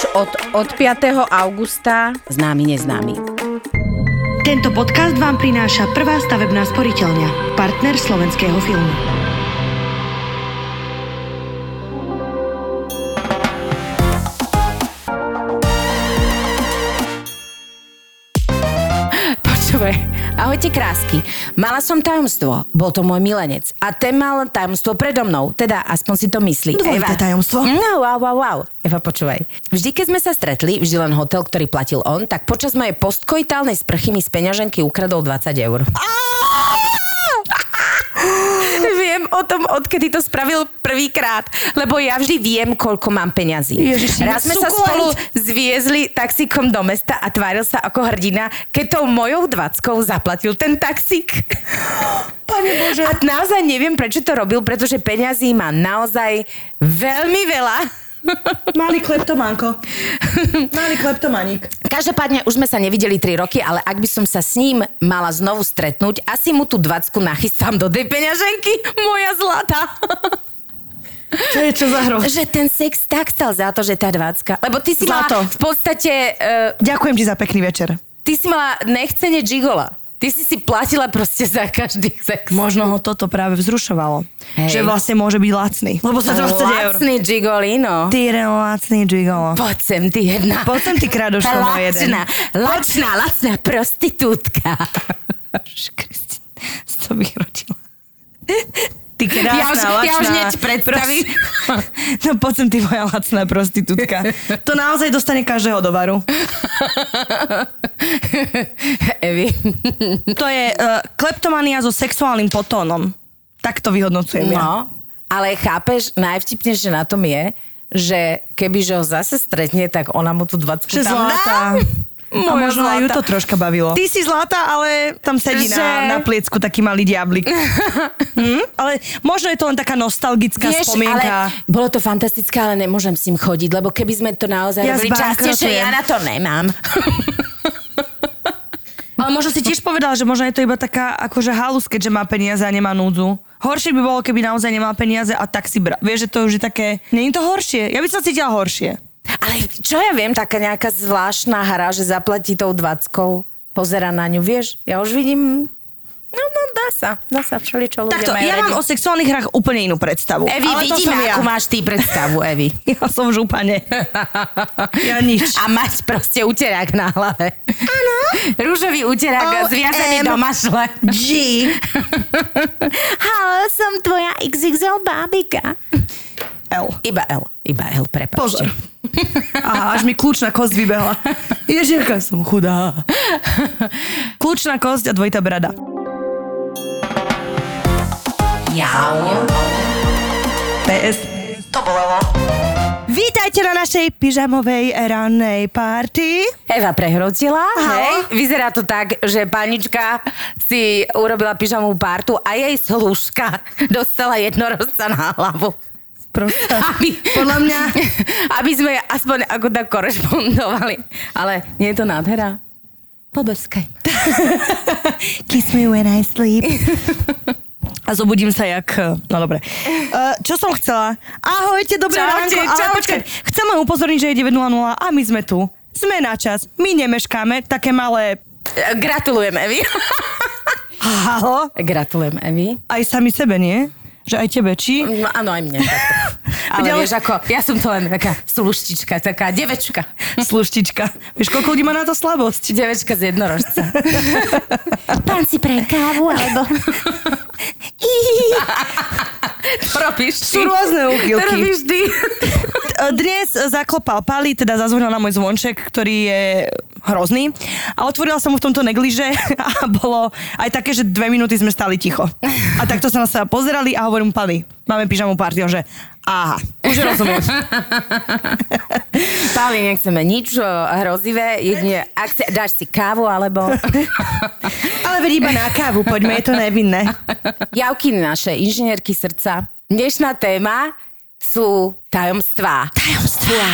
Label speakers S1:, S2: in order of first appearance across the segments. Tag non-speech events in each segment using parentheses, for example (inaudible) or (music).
S1: už od, od 5. augusta Známy neznámy.
S2: Tento podcast vám prináša prvá stavebná sporiteľňa, partner slovenského filmu.
S1: Počúvaj, ahojte krásky. Mala som tajomstvo, bol to môj milenec. A ten mal tajomstvo predo mnou, teda aspoň si to myslí.
S2: Dvojité tajomstvo.
S1: No, wow, wow, wow. Eva, počúvaj. Vždy, keď sme sa stretli, vždy len hotel, ktorý platil on, tak počas mojej postkoitálnej sprchy mi z peňaženky ukradol 20 eur. (laughs) Viem o tom, odkedy to spravil prvýkrát, lebo ja vždy viem, koľko mám peňazí.
S2: Ježiši,
S1: Raz sme sa
S2: sukulent.
S1: spolu zviezli taxíkom do mesta a tváril sa ako hrdina, keď tou mojou dvackou zaplatil ten taxík. (gasps)
S2: Pane Bože.
S1: A naozaj neviem, prečo to robil, pretože peňazí má naozaj veľmi veľa.
S2: Malý kleptománko. Malý kleptomaník.
S1: Každopádne už sme sa nevideli 3 roky, ale ak by som sa s ním mala znovu stretnúť, asi mu tú dvacku nachystám do tej peňaženky, moja zlata.
S2: Čo je čo za hro?
S1: že ten sex tak stal za to, že tá dvacka. Lebo ty si
S2: Zlato.
S1: mala v podstate, uh,
S2: Ďakujem ti za pekný večer.
S1: ty si mala nechcene gigola. Ty si si platila proste za každý sex.
S2: Možno ho toto práve vzrušovalo.
S1: Hej.
S2: Že vlastne môže byť lacný. Lebo za 20 eur.
S1: Lacný gigolino.
S2: Ty jeden lacný gigolo.
S1: Poď sem, ty jedna.
S2: Poď sem, ty krádoško môj jeden.
S1: Lacná, lacná, lacná prostitútka.
S2: Ježiš Kriste, si (laughs) to vyhrotila. Ty krásna,
S1: Ja už- ja
S2: lačná.
S1: už hneď predstavím.
S2: Prost- (laughs) No poď sem, ty moja lacná prostitútka. To naozaj dostane každého do varu. (laughs)
S1: Evi.
S2: To je uh, kleptomania so sexuálnym potónom. Tak to vyhodnocujem ja.
S1: No, ale chápeš, najvtipnejšie na tom je, že keby že ho zase stretne, tak ona mu tú 20
S2: Že
S1: tam. (laughs) dá.
S2: A
S1: Moja
S2: možno aj ju
S1: zlata.
S2: to troška bavilo. Ty si zlatá, ale tam sedí
S1: Že-
S2: na, na pliecku taký malý diablik. (laughs) hm? Ale možno je to len taká nostalgická
S1: Vieš,
S2: spomienka.
S1: ale bolo to fantastické, ale nemôžem s ním chodiť, lebo keby sme to naozaj
S2: Ja
S1: robili častejšie, ja na to nemám. (laughs)
S2: Ale možno si tiež povedal, že možno je to iba taká akože halus, keďže má peniaze a nemá núdzu. Horšie by bolo, keby naozaj nemal peniaze a tak si bra. Vieš, že to už je také... Je to horšie. Ja by som cítila horšie.
S1: Ale čo ja viem, taká nejaká zvláštna hra, že zaplatí tou dvackou, pozera na ňu, vieš, ja už vidím, no, no dá sa, dá sa všeličo ľudia
S2: Takto, ja mám
S1: radi.
S2: o sexuálnych hrách úplne inú predstavu.
S1: Evi,
S2: Ale
S1: vidíme,
S2: ja.
S1: akú máš ty predstavu, Evi. (laughs)
S2: Ja som župane. ja nič.
S1: A mať proste uterák na hlave. Áno. Rúžový uterák zviazaný
S2: OM.
S1: do mašle.
S2: G. (laughs)
S1: Halo, som tvoja XXL bábika.
S2: L.
S1: Iba L, iba L, prepačte.
S2: Pozor. Aha, až mi kľúčna kosť vybehla. Ježiš, aká som chudá. Kľúčna kosť a dvojitá brada.
S1: Jau.
S2: PS. To bolelo. Vítajte na našej pyžamovej rannej party.
S1: Eva prehrotila,
S2: Aha.
S1: hej. Vyzerá to tak, že panička si urobila pyžamovú pártu a jej slúžka (laughs) dostala jednorozca na hlavu.
S2: Proste. (laughs)
S1: Aby,
S2: Podľa mňa... (laughs)
S1: Aby sme aspoň ako tak korešpondovali. Ale nie je to nádhera? Poboskaj. (laughs)
S2: Kiss me when I sleep. A zobudím sa jak... No dobre. Uh, čo som chcela? Ahojte, dobré
S1: Čaute,
S2: ránko.
S1: Čaute.
S2: počkaj, chcem len upozorniť, že je 9.00 a my sme tu. Sme na čas. My nemeškáme. Také malé...
S1: Gratulujem, Evi.
S2: Halo?
S1: Gratulujem, Evi.
S2: Aj sami sebe, nie? Že aj tebe, či?
S1: No, áno, aj mne. Ale
S2: Ale-
S1: vieš, ako, ja som to len taká sluštička, taká devečka.
S2: Sluštička. Vieš, koľko ľudí má na to slabosť?
S1: Devečka z jednorožca. Pán si pre kávu, alebo... (laughs) to robíš ty.
S2: Sú rôzne
S1: To
S2: úchylky.
S1: robíš ty. (laughs)
S2: Dnes zaklopal Pali, teda zazvonil na môj zvonček, ktorý je hrozný. A otvorila som mu v tomto negliže (laughs) a bolo aj také, že dve minúty sme stali ticho. A takto sa na seba pozerali a hovorím Pali, máme pyžamu party, on že aha, už rozumiem. (laughs)
S1: Pali, nechceme nič o, hrozivé, jedine, ak si, dáš si kávu, alebo... (laughs)
S2: Ale veď iba na kávu, poďme, je to nevinné. (laughs)
S1: Javky naše, inžinierky srdca. Dnešná téma sú tajomstvá. Tajomstvá.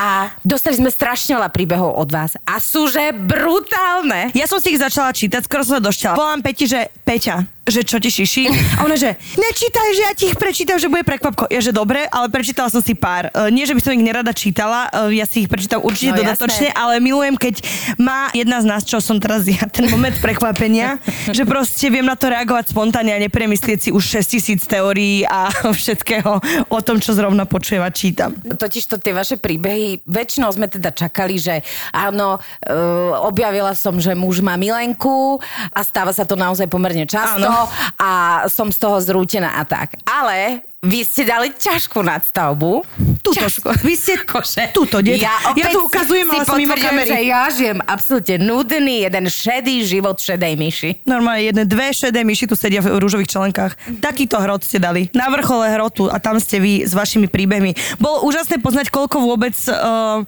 S1: A dostali sme strašne veľa príbehov od vás. A sú, že brutálne.
S2: Ja som si ich začala čítať, skoro som sa došťala. Volám Peti, že Peťa, že čo ti šiši? A ona, že nečítaj, že ja ti ich prečítam, že bude prekvapko. Ja, že dobre, ale prečítala som si pár. E, Nie, že by som ich nerada čítala, e, ja si ich prečítam určite
S1: No,
S2: dodatočne,
S1: jasné.
S2: ale milujem, keď má jedna z nás, čo som teraz ja, ten moment prekvapenia, (laughs) že proste viem na to reagovať spontánne a nepremyslieť si už 6000 teórií a (laughs) všetkého o tom, čo zrovna počujem a čítam.
S1: Totiž to tie vaše príbehy, väčšinou sme teda čakali, že áno, e, objavila som, že muž má milenku a stáva sa to naozaj pomerne často
S2: Áno.
S1: A som z toho zrútená a tak. Ale vy ste dali ťažkú nadstavbu.
S2: Túto.
S1: Ťažkú.
S2: Vy ste (laughs)
S1: Akože,
S2: túto, nie?
S1: Ja,
S2: Ja tu ukazujem, ale som mimo kamery.
S1: že ja žijem absolútne nudný, jeden šedý život šedej myši.
S2: Normálne jedné, dve šedé myši tu sedia v rúžových členkách. Takýto hrot ste dali. Na vrchole hrotu a tam ste vy s vašimi príbehmi. Bolo úžasné poznať, koľko vôbec, uh,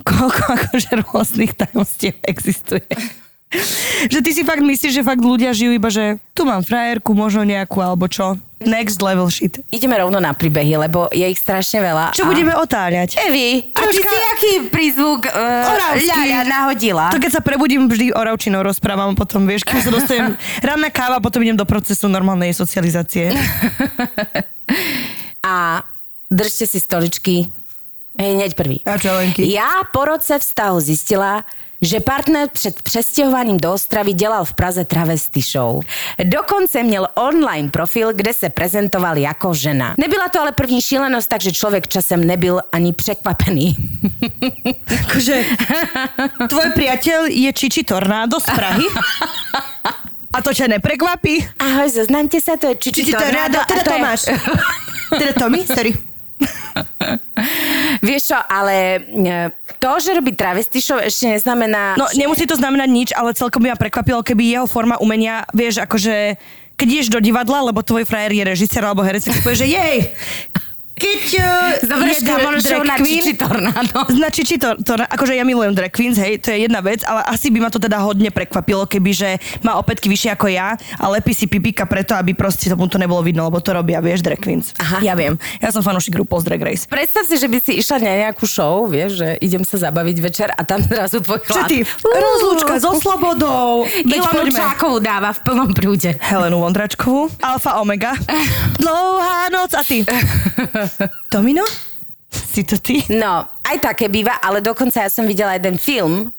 S2: koľko (laughs) akože rôznych tajomstiev existuje. (laughs) že ty si fakt myslíš, že fakt ľudia žijú iba, že tu mám frajerku, možno nejakú, alebo čo. Next level shit.
S1: Ideme rovno na príbehy, lebo je ich strašne veľa.
S2: Čo
S1: a...
S2: budeme otáľať?
S1: Evi, a ty si aký prízvuk uh,
S2: Oravský.
S1: ľaľa nahodila?
S2: To keď sa prebudím, vždy oravčinou rozprávam potom, vieš, keď sa dostanem (laughs) ranná káva, potom idem do procesu normálnej socializácie. (laughs)
S1: A držte si stoličky. Hneď prvý.
S2: A čo, Lenky?
S1: Ja po roce vztahu zistila, že partner před přestěhovaním do Ostravy dělal v Praze travesty show. Dokonce měl online profil, kde se prezentoval jako žena. Nebyla to ale první šílenost, takže člověk časem nebyl ani překvapený.
S2: Akože, tvoj priateľ je Čiči Tornádo z Prahy? A to ťa neprekvapí?
S1: Ahoj, zoznamte sa, to je Čiči,
S2: Čiči Tornádo, teda
S1: to je-
S2: Tomáš. Teda Tomi, sorry. (laughs)
S1: Vieš čo, ale e, to, že robí travesty show ešte neznamená...
S2: No, nemusí to znamenať nič, ale celkom by ma prekvapilo, keby jeho forma umenia, vieš, akože keď ideš do divadla, lebo tvoj frajer je režisér alebo herec, tak si povieš, že jej, keď uh,
S1: Zoberieš kamoru show na Čiči Tornádo.
S2: Na Čiči to, to, akože ja milujem drag queens, hej, to je jedna vec, ale asi by ma to teda hodne prekvapilo, keby, že má opätky vyššie ako ja a lepí si pipika preto, aby proste tomu to nebolo vidno, lebo to robia, vieš, drag queens.
S1: Aha.
S2: Ja viem, ja som fanúšik RuPaul's Drag Race.
S1: Predstav si, že by si išla na nejakú show, vieš, že idem sa zabaviť večer a tam zrazu tvoj
S2: Čo
S1: chlap.
S2: ty?
S1: Uú.
S2: Rozlúčka so slobodou.
S1: Ilonu. Čákovú dáva v plnom prúde.
S2: Helenu Vondračkovú, Alfa Omega, (laughs) Dlouhá noc a ty. (laughs) (laughs) Domino? Si to ty?
S1: No, aj také býva, ale dokonca ja som videla jeden film,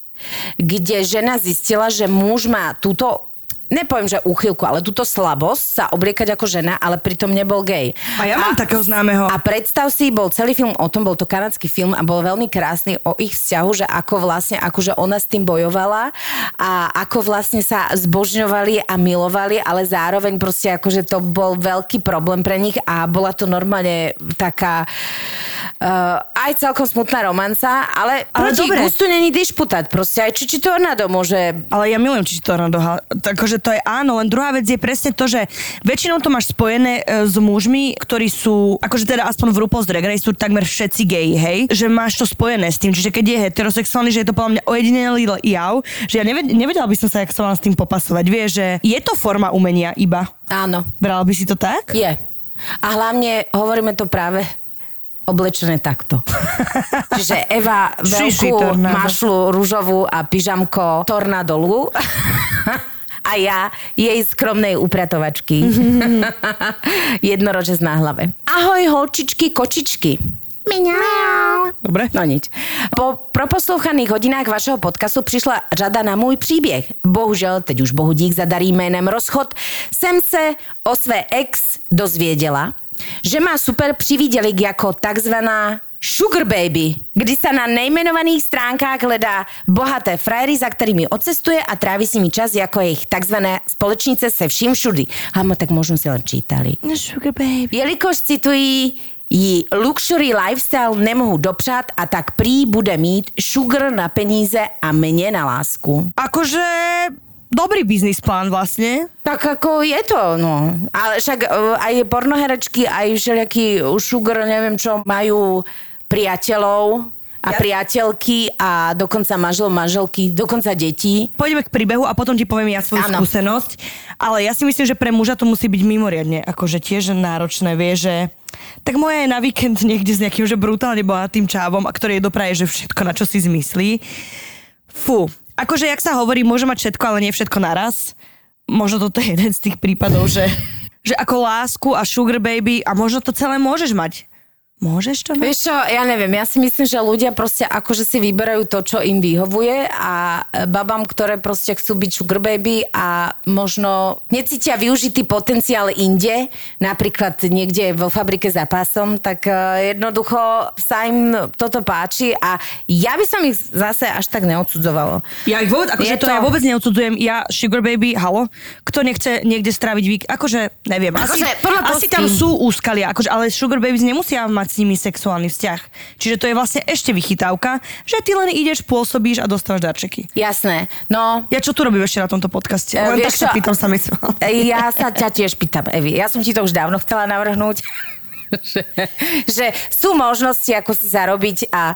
S1: kde žena zistila, že muž má túto nepoviem, že úchylku, ale túto slabosť sa obliekať ako žena, ale pritom nebol gay.
S2: A ja mám takého známeho.
S1: A predstav si, bol celý film o tom, bol to kanadský film a bol veľmi krásny o ich vzťahu, že ako vlastne, akože ona s tým bojovala a ako vlastne sa zbožňovali a milovali, ale zároveň proste akože to bol veľký problém pre nich a bola to normálne taká uh, aj celkom smutná romanca, ale,
S2: Ale
S1: proti
S2: dobre.
S1: gustu není dišputát, proste aj Čiči Tornado môže
S2: Ale ja milujem Čiči Tornado. Takže to je áno, len druhá vec je presne to, že väčšinou to máš spojené e, s mužmi, ktorí sú, akože teda aspoň v RuPaul's Drag Race sú takmer všetci geji, hej? Že máš to spojené s tým, čiže keď je heterosexuálny, že je to podľa mňa ojedinelý jav, že ja neved, nevedela by som sa, jak sa mám s tým popasovať. Vieš, že je to forma umenia iba.
S1: Áno,
S2: Bral by si to tak?
S1: je. A hlavne hovoríme to práve oblečené takto. (laughs) Čiže Eva veľkú mašlu rúžovú a pyžamko tornadolu. (laughs) A ja jej skromnej upratovačky. (laughs) Jednorožec na hlave. Ahoj, holčičky, kočičky. Miau.
S2: Dobre.
S1: No nič. Po proposlúchaných hodinách vašeho podcastu přišla řada na můj příběh. Bohužel, teď už bohudík za darý jménem Rozchod, jsem se o své ex dozvěděla, že má super přivídělik jako takzvaná Sugar Baby, kdy sa na nejmenovaných stránkách hledá bohaté frajery, za kterými odcestuje a tráví s nimi čas jako jejich takzvané společnice se vším všudy. Hamo, tak možno si len čítali.
S2: Sugar baby.
S1: Jelikož citují jí luxury lifestyle nemohu dopřát a tak prý bude mít sugar na peníze a mě na lásku.
S2: Akože dobrý biznis plán vlastne.
S1: Tak ako je to, no. Ale však uh, aj pornoherečky, aj všelijakí sugar, neviem čo, majú priateľov a priateľky a dokonca manželov, manželky, dokonca detí.
S2: Poďme k príbehu a potom ti poviem ja svoju
S1: Áno.
S2: skúsenosť. Ale ja si myslím, že pre muža to musí byť mimoriadne akože tiež náročné, vie, že tak moja je na víkend niekde s nejakým že brutálne bohatým čávom, a ktorý je dopraje, že všetko, na čo si zmyslí. Fú, akože jak sa hovorí, môže mať všetko, ale nie všetko naraz. Možno toto je jeden z tých prípadov, že, (laughs) že ako lásku a sugar baby a možno to celé môžeš mať. Môžeš to mať?
S1: Vieš čo, ja neviem, ja si myslím, že ľudia proste akože si vyberajú to, čo im vyhovuje a babám, ktoré proste chcú byť sugar baby a možno necítia využitý potenciál inde, napríklad niekde vo fabrike za pásom, tak eh, jednoducho sa im toto páči a ja by som ich zase až tak neodsudzovalo.
S2: Ja ich vôbec, akože to,
S1: to-
S2: ja vôbec neodsudzujem. Ja, Sugar Baby, halo, kto nechce niekde stráviť vík, akože neviem. Asi,
S1: Akože, podľa
S2: asi tam sú úskalia, akože, ale Sugar Babies nemusia mať s nimi sexuálny vzťah. Čiže to je vlastne ešte vychytávka, že ty len ideš, pôsobíš a dostávaš darčeky.
S1: Jasné, no
S2: Ja čo tu robím ešte na tomto podcaste?
S1: E,
S2: Len tak sa pýtam sa myslela.
S1: Ja sa ťa tiež pýtam, Evi. Ja som ti to už dávno chcela navrhnúť. (laughs) že, že sú možnosti, ako si zarobiť a...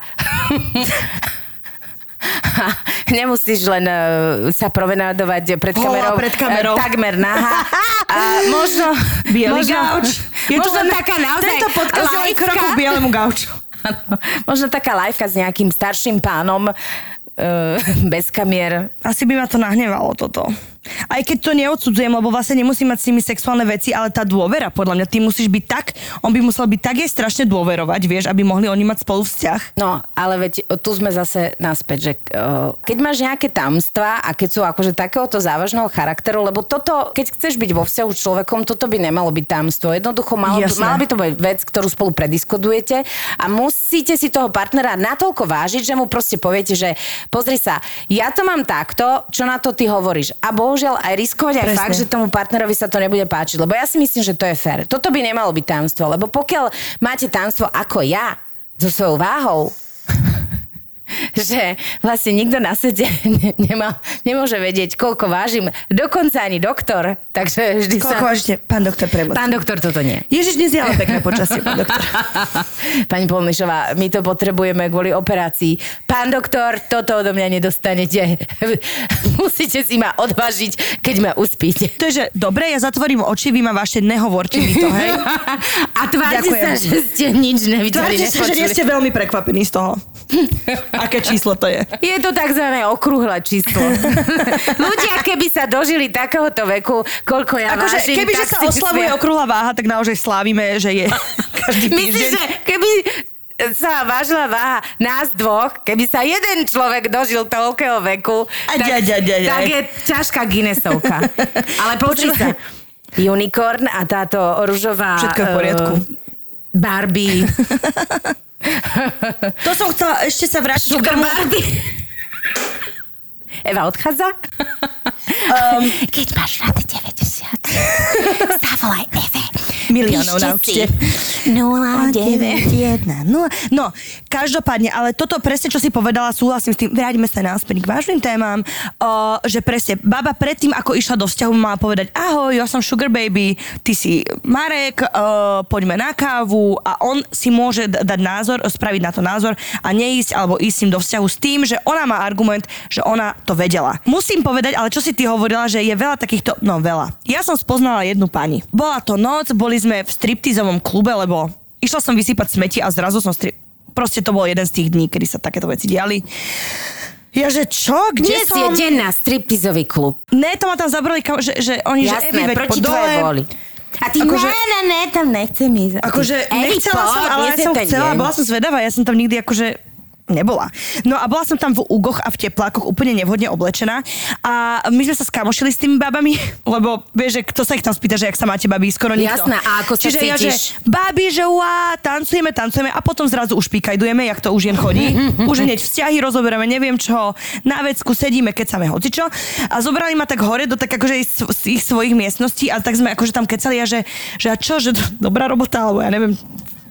S1: (laughs) nemusíš len uh, sa promenádovať pred kamerou.
S2: pred kamerou.
S1: takmer naha. A možno...
S2: Bielý
S1: možno,
S2: gauč. Je to
S1: možno
S2: len-
S1: taká naozaj
S2: Tento podcast je len k bielemu gauču. (laughs)
S1: Možno taká lajfka s nejakým starším pánom uh, (laughs) bez kamier.
S2: Asi by ma to nahnevalo toto. Aj keď to neodsudzujem, lebo vlastne nemusí mať s nimi sexuálne veci, ale tá dôvera, podľa mňa, ty musíš byť tak, on by musel byť tak jej strašne dôverovať, vieš, aby mohli oni mať spolu vzťah.
S1: No, ale veď tu sme zase naspäť, že uh, keď máš nejaké tamstva a keď sú akože takéhoto závažného charakteru, lebo toto, keď chceš byť vo vzťahu s človekom, toto by nemalo byť tamstvo. Jednoducho malo, mala by to byť vec, ktorú spolu prediskutujete a musíte si toho partnera natoľko vážiť, že mu proste poviete, že pozri sa, ja to mám takto, čo na to ty hovoríš. A bohužiaľ aj riskovať aj
S2: Presne.
S1: fakt, že tomu partnerovi sa to nebude páčiť, lebo ja si myslím, že to je fér. Toto by nemalo byť tajomstvo, lebo pokiaľ máte tajomstvo ako ja, so svojou váhou, že vlastne nikto na svete (laughs) ne, nemá, nemôže vedieť, koľko vážim, dokonca ani doktor, takže vždy
S2: Koľko
S1: sa...
S2: vážite? Pán doktor Premoc.
S1: Pán doktor, toto nie.
S2: Ježiš, dnes je ale pekné počasie, pán doktor. (laughs)
S1: Pani Polnišová, my to potrebujeme kvôli operácii. Pán doktor, toto odo mňa nedostanete. (laughs) Musíte si ma odvážiť, keď ma uspíte.
S2: To je, že dobre, ja zatvorím oči, vy ma vaše nehovorte mi to, hej?
S1: A
S2: Ďakujem.
S1: sa, že ste nič nevideli,
S2: Tvárte sa, že nie ste veľmi prekvapení z toho. Aké číslo to je?
S1: Je to tzv. okrúhle číslo. (laughs) Ľudia, keby sa dožili takéhoto veku, koľko ja
S2: Akože,
S1: vážim,
S2: kebyže
S1: tak
S2: sa oslavuje
S1: myslím-
S2: okrúhla váha, tak naozaj slávime, že je (laughs) každý
S1: Myslíš, že keby sa vážila váha nás dvoch, keby sa jeden človek dožil toľkého veku, tak,
S2: aj, aj, aj.
S1: tak je ťažká Guinnessovka. (laughs) Ale počuj sa, unicorn a táto ružová...
S2: Všetko v poriadku.
S1: eh, Barbie.
S2: To som chcela ešte sa vrátiť k tomu.
S1: Eva odchádza?
S2: Um,
S1: Keď máš rád 90, zavolaj Eve.
S2: Miliónov na účte.
S1: 09.
S2: 1, 0. No, každopádne, ale toto presne, čo si povedala, súhlasím s tým, vráťme sa náspäť k vážnym témam, o, že presne, baba predtým, ako išla do vzťahu, mala povedať, ahoj, ja som Sugar Baby, ty si Marek, o, poďme na kávu a on si môže dať názor, spraviť na to názor a neísť alebo ísť s ním do vzťahu s tým, že ona má argument, že ona to vedela. Musím povedať, ale čo si ty hovorila, že je veľa takýchto, no veľa. Ja som spoznala jednu pani. Bola to noc, boli sme v striptizovom klube, lebo išla som vysypať smeti a zrazu som stri... Proste to bol jeden z tých dní, kedy sa takéto veci diali. Ja že čo? Kde
S1: Dnes
S2: som?
S1: je deň na striptizový klub.
S2: Ne, to ma tam zabrali, kam, že, že oni, že Evi,
S1: Jasné,
S2: veď
S1: proti
S2: po dole.
S1: voli. A ty,
S2: Akože-
S1: ne, ne, ne, tam nechcem ísť.
S2: Akože nechcela som, ale ja som chcela, bola som zvedavá, ja som tam nikdy akože nebola. No a bola som tam v úgoch a v teplákoch úplne nevhodne oblečená a my sme sa skamošili s tými babami, (laughs) lebo vieš, že kto sa ich tam spýta, že ak sa máte babi, skoro nikto.
S1: Jasné, a ako sa
S2: Čiže ja, že
S1: cítiš?
S2: babi, že uá, tancujeme, tancujeme a potom zrazu už píkajdujeme, jak to už jen chodí. (laughs) už hneď vzťahy rozoberáme, neviem čo, na vecku sedíme, kecame hocičo a zobrali ma tak hore do tak akože ich, z ich svojich miestností a tak sme akože tam kecali a že, že a čo, že dobrá robota, alebo ja neviem,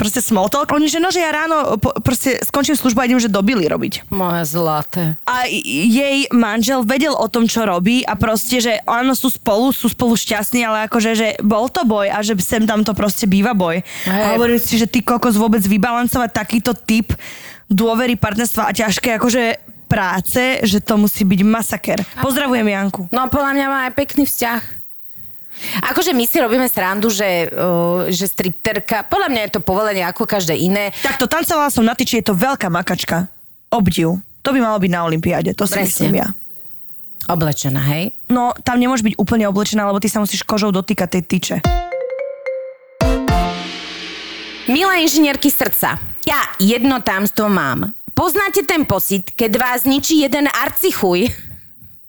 S2: proste small talk. Oni, že no, že ja ráno po, proste skončím službu a idem, že do Billy robiť.
S1: Moje zlaté.
S2: A jej manžel vedel o tom, čo robí a proste, že áno, sú spolu, sú spolu šťastní, ale akože, že bol to boj a že sem tam to proste býva boj.
S1: Hej.
S2: A hovorím si, že ty kokos vôbec vybalancovať takýto typ dôvery, partnerstva a ťažké akože práce, že to musí byť masaker. Pozdravujem Janku.
S1: No podľa mňa má aj pekný vzťah. Akože my si robíme srandu, že, uh, že stripterka, podľa mňa je to povolenie ako každé iné.
S2: Takto tancovala som na tyči, je to veľká makačka. Obdiv. To by malo byť na Olympiáde, to si
S1: Presne.
S2: myslím ja.
S1: Oblečená, hej?
S2: No, tam nemôže byť úplne oblečená, lebo ty sa musíš kožou dotýkať tej tyče.
S1: Milé inžinierky srdca, ja jedno tamstvo mám. Poznáte ten pocit, keď vás ničí jeden arcichuj?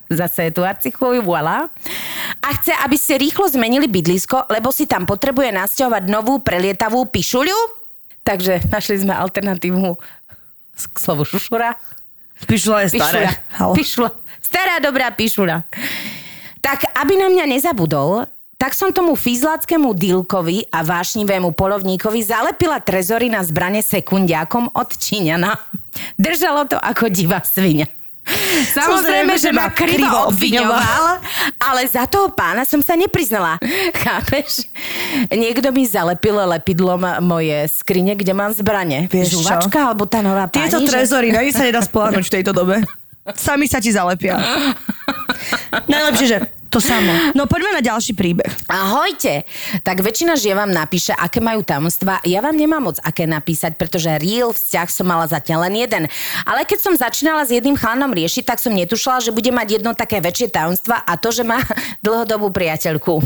S1: Zase je tu arcichuj, voilà. A chce, aby ste rýchlo zmenili bydlisko, lebo si tam potrebuje nasťahovať novú prelietavú pišuľu? Takže našli sme alternatívu k slovu šušura.
S2: Pišula je.
S1: Pišula.
S2: Halo.
S1: Pišula. Stará dobrá pišula. Tak, aby na mňa nezabudol, tak som tomu fízlackému dílkovi a vášnivému polovníkovi zalepila trezory na zbrane sekundiakom od Číňana. Držalo to ako divá svinia. (laughs) Samozrejme, že ma krivo obviňoval, ale za toho pána som sa nepriznala. (laughs) Chápeš? Niekto mi zalepil lepidlom moje skrine, kde mám zbrane.
S2: Vieš čo?
S1: Žuvačka alebo tá nová pani?
S2: Tieto
S1: že-
S2: trezory, na ne sa nedá spolahnuť v tejto dobe. (laughs) Sami sa ti zalepia. Najlepšie, že to samo. No poďme na ďalší príbeh.
S1: Ahojte! Tak väčšina žien vám napíše, aké majú tajomstva. Ja vám nemám moc aké napísať, pretože real vzťah som mala zatiaľ len jeden. Ale keď som začínala s jedným chlanom riešiť, tak som netušila, že bude mať jedno také väčšie tajomstva a to, že má (laughs) dlhodobú priateľku.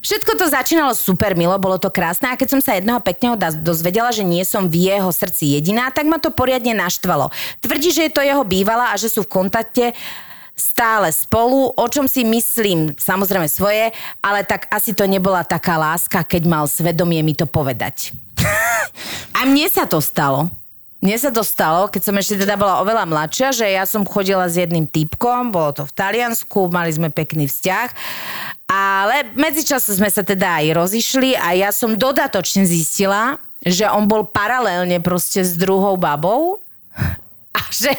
S1: Všetko to začínalo super milo, bolo to krásne a keď som sa jedného pekného dozvedela, že nie som v jeho srdci jediná, tak ma to poriadne naštvalo. Tvrdí, že je to jeho bývala a že sú v kontakte stále spolu, o čom si myslím samozrejme svoje, ale tak asi to nebola taká láska, keď mal svedomie mi to povedať. (laughs) A mne sa to stalo. Mne sa to stalo, keď som ešte teda bola oveľa mladšia, že ja som chodila s jedným typkom, bolo to v Taliansku, mali sme pekný vzťah, ale medzičasom sme sa teda aj rozišli a ja som dodatočne zistila, že on bol paralelne proste s druhou babou (laughs) a že,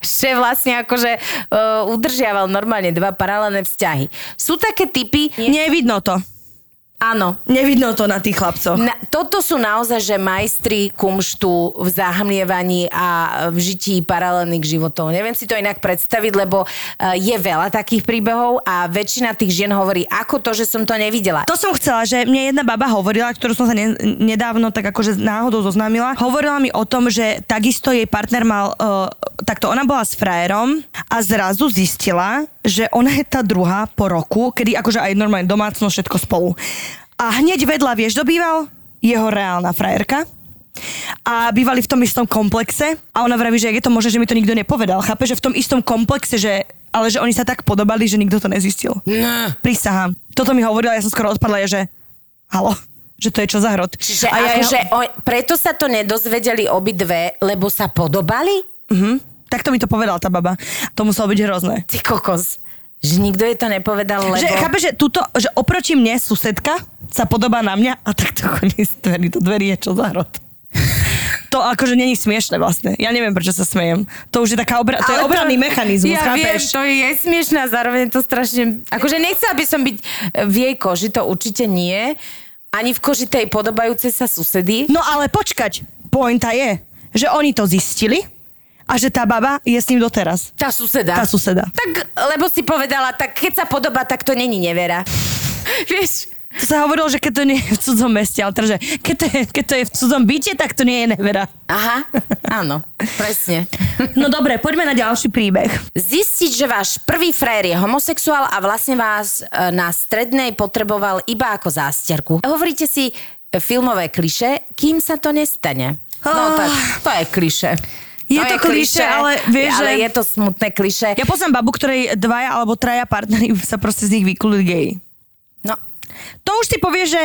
S1: že vlastne akože uh, udržiaval normálne dva paralelné vzťahy. Sú také typy...
S2: Nevidno to.
S1: Áno,
S2: Nevidno to na tých chlapcoch.
S1: na, toto sú naozaj, že majstri kumštu v zahmlievaní a v žití paralelných životov. Neviem si to inak predstaviť, lebo uh, je veľa takých príbehov a väčšina tých žien hovorí, ako to, že som to nevidela.
S2: To som chcela, že mne jedna baba hovorila, ktorú som sa ne, nedávno tak akože náhodou zoznámila, hovorila mi o tom, že takisto jej partner mal, uh, takto ona bola s frajerom a zrazu zistila, že ona je tá druhá po roku, kedy akože aj normálne domácnosť všetko spolu. A hneď vedľa, vieš, dobýval jeho reálna frajerka a bývali v tom istom komplexe a ona vraví, že jak je to možné, že mi to nikto nepovedal. Chápe, že v tom istom komplexe, že, ale že oni sa tak podobali, že nikto to nezistil.
S1: No.
S2: Prisahám. Toto mi hovorila, ja som skoro odpadla, je, že halo, že to je čo za hrot.
S1: Čiže
S2: a ja,
S1: akože, o, preto sa to nedozvedeli obidve, lebo sa podobali?
S2: Mhm. Takto mi to povedala tá baba. To muselo byť hrozné.
S1: Ty kokos. Že nikto jej to nepovedal, lebo...
S2: Že, chápe, že, tuto, že oproti mne susedka sa podobá na mňa a takto chodí z dverí do dverí je čo za hrot. To akože není smiešne vlastne. Ja neviem, prečo sa smejem. To už je taká obra- to je
S1: Ale
S2: obranný mechanizmus,
S1: ja viem,
S2: chápeš?
S1: to je smiešné a zároveň je to strašne... Akože nechcela by som byť v jej koži, to určite nie. Ani v koži tej podobajúcej sa susedy.
S2: No ale počkať, pointa je, že oni to zistili a že tá baba je s ním doteraz.
S1: Tá suseda.
S2: Tá suseda.
S1: Tak, lebo si povedala, tak keď sa podobá, tak to není nevera. (laughs) Vieš?
S2: To sa hovorilo, že keď to nie je v cudzom meste, ale teda, keď to, je, keď to je v cudzom byte, tak to nie je nevera.
S1: Aha, áno, presne. (laughs)
S2: No dobre, poďme na ďalší príbeh.
S1: Zistiť, že váš prvý frajer je homosexuál a vlastne vás e, na strednej potreboval iba ako zásterku. Hovoríte si e, filmové kliše, kým sa to nestane. No
S2: Ah.
S1: tak, to je kliše.
S2: Je to klišé, ale vieš,
S1: ale
S2: že-
S1: je to smutné kliše.
S2: Ja poznám babu, ktorej dvaja alebo traja partneri (laughs) sa proste z nich vykulili gej.
S1: No,
S2: To už si povie, že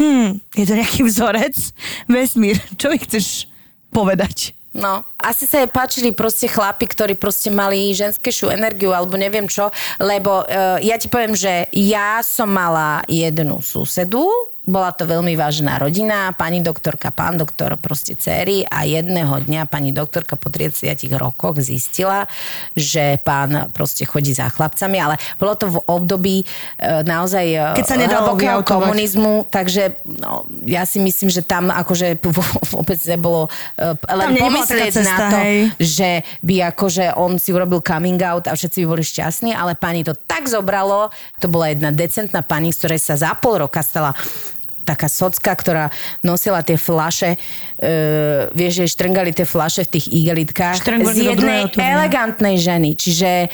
S2: hm, je to nejaký vzorec, (laughs) vesmír, čo mi chceš povedať?
S1: No, asi sa jej páčili proste chlapi, ktorí proste mali ženskejšiu energiu alebo neviem čo, lebo uh, ja ti poviem, že ja som mala jednu susedu, Bola to veľmi vážna rodina, pani doktorka, pán doktor, proste céry a jedného dňa pani doktorka po 30 rokoch zistila, že pán proste chodí za chlapcami, ale bolo to v období e, naozaj e,
S2: Keď sa
S1: hlbokého komunizmu, takže no, ja si myslím, že tam akože (laughs) vôbec nebolo e, len pomyslieť
S2: cesta,
S1: na to,
S2: hej.
S1: že by akože on si urobil coming out a všetci by boli šťastní, ale pani to tak zobralo, to bola jedna decentná pani, z ktorej sa za pol roka stala taká socka, ktorá nosila tie flaše, e, vieš, že štrngali tie flaše v tých igelitkách
S2: Štrngali
S1: z jednej
S2: turnaja.
S1: elegantnej ženy. Čiže